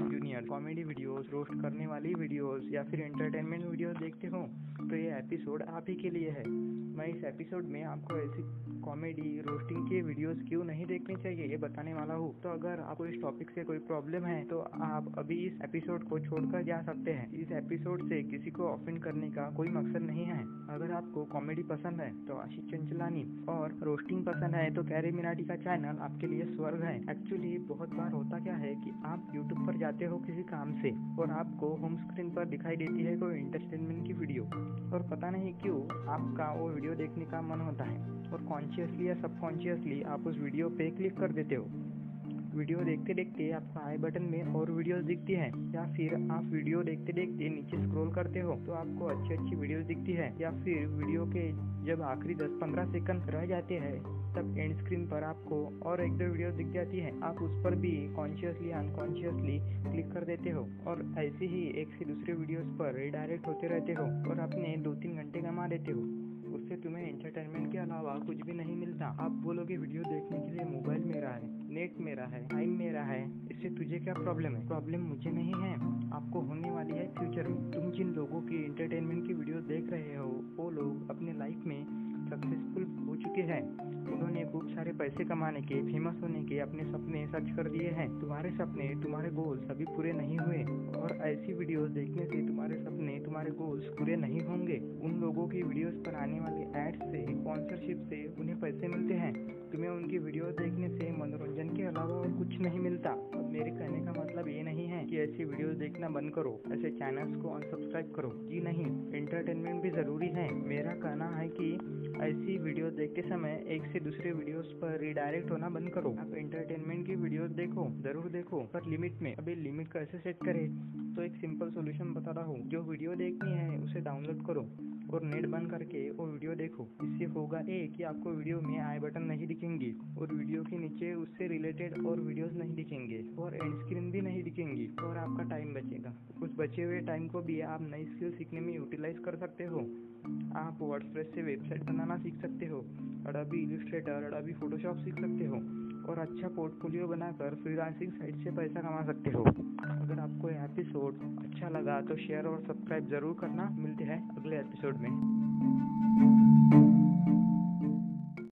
Comedy videos roast करने वाली videos या फिर एंटरटेनमेंट वीडियोस देखते हो तो ये एपिसोड आप ही के लिए है। मैं इस एपिसोड में आपको ऐसी कॉमेडी रोस्टिंग के वीडियोस क्यों नहीं देखने चाहिए, ये बताने वाला हूँ। तो अगर आपको इस टॉपिक से कोई प्रॉब्लम है तो आप अभी इस एपिसोड को छोड़कर जा सकते हैं। इस एपिसोड से किसी को ऑफेंड करने का कोई मकसद नहीं है। अगर आपको कॉमेडी पसंद है तो आशीष चंचलानी, और रोस्टिंग पसंद है तो कैरी मिनाटी का चैनल आपके लिए स्वर्ग है। एक्चुअली बहुत बार होता क्या है कि आप यूट्यूब पर जाते हो किसी काम से और आपको होम स्क्रीन पर दिखाई देती है कोई इंटरटेनमेंट की वीडियो और पता नहीं क्यों आपका वो वीडियो देखने का मन होता है और कॉन्शियसली या सबकॉन्शियसली आप उस वीडियो पे क्लिक कर देते हो। वीडियो देखते देखते आपको आई बटन में और वीडियोस दिखती है, या फिर आप वीडियो देखते देखते नीचे स्क्रॉल करते हो तो आपको अच्छी अच्छी वीडियोस दिखती है, या फिर वीडियो के जब आखिरी 10-15 सेकंड रह जाते हैं, तब एंड स्क्रीन पर आपको और एक दो वीडियो दिख जाती है। आप उस पर भी कॉन्शियसली अनकॉन्शियसली क्लिक कर देते हो, और ऐसे ही एक से दूसरे वीडियोस पर रिडायरेक्ट होते रहते हो, और अपने दो तीन घंटे कमा देते हो। उससे तुम्हें एंटरटेनमेंट के अलावा कुछ भी नहीं मिलता। आप बोलोगे, वीडियो देखने के लिए मोबाइल मेरा है। नेट मेरा है टाइम मेरा है। इससे तुझे क्या प्रॉब्लम है? प्रॉब्लम मुझे नहीं है। आपको होने वाली है फ्यूचर में। तुम जिन लोगों की एंटरटेनमेंट की वीडियो देख रहे हो, वो लोग अपने लाइफ में सक्सेसफुल हो चुके हैं। उन्होंने खूब सारे पैसे कमाने के फ़ेमस होने के अपने सपने सर्च कर दिए हैं। तुम्हारे सपने, तुम्हारे गोल्स अभी पूरे नहीं हुए। और ऐसी वीडियोस देखने से तुम्हारे सपने, तुम्हारे गोल्स पूरे नहीं होंगे। उन लोगों की वीडियोस पर आने वाले एड्स से स्पॉन्सरशिप से उन्हें पैसे मिलते हैं। तुम्हें उनकी वीडियो देखने से मनोरंजन के अलावा और कुछ नहीं मिलता। अब मेरे कहने का मतलब ये नहीं है कि ऐसी वीडियोस देखना बंद करो, ऐसे चैनल्स को अनसब्सक्राइब करो। जी नहीं एंटरटेनमेंट भी ज़रूरी है। मेरा कहना है कि ऐसी वीडियो देखते समय एक से दूसरे वीडियोस पर रिडायरेक्ट होना बंद करो। आप एंटरटेनमेंट की वीडियोस देखो, ज़रूर देखो, पर लिमिट में। अभी लिमिट कैसे सेट करें? तो एक सिंपल सोल्यूशन बता रहा हूँ। जो वीडियो देखनी है, उसे डाउनलोड करो। और नेट बंद करके वो वीडियो देखो। इससे होगा ये कि आपको वीडियो में आई बटन नहीं दिखेंगे और वीडियो के नीचे उससे रिलेटेड और वीडियोस नहीं दिखेंगे और एंड स्क्रीन भी नहीं दिखेंगी और आपका टाइम बचेगा। उस बचे हुए टाइम को भी आप नई स्किल सीखने में यूटिलाइज कर सकते हो। आप वर्डप्रेस से वेबसाइट बनाना सीख सकते हो अडाबी इलिस्ट्रेटर अडाबी फोटोशॉप सीख सकते हो। और अच्छा पोर्टफोलियो बनाकर फ्रीलांसिंग साइट से पैसा कमा सकते हो। अगर आपको यह एपिसोड अच्छा लगा तो शेयर और सब्सक्राइब ज़रूर करना। मिलते हैं अगले एपिसोड में।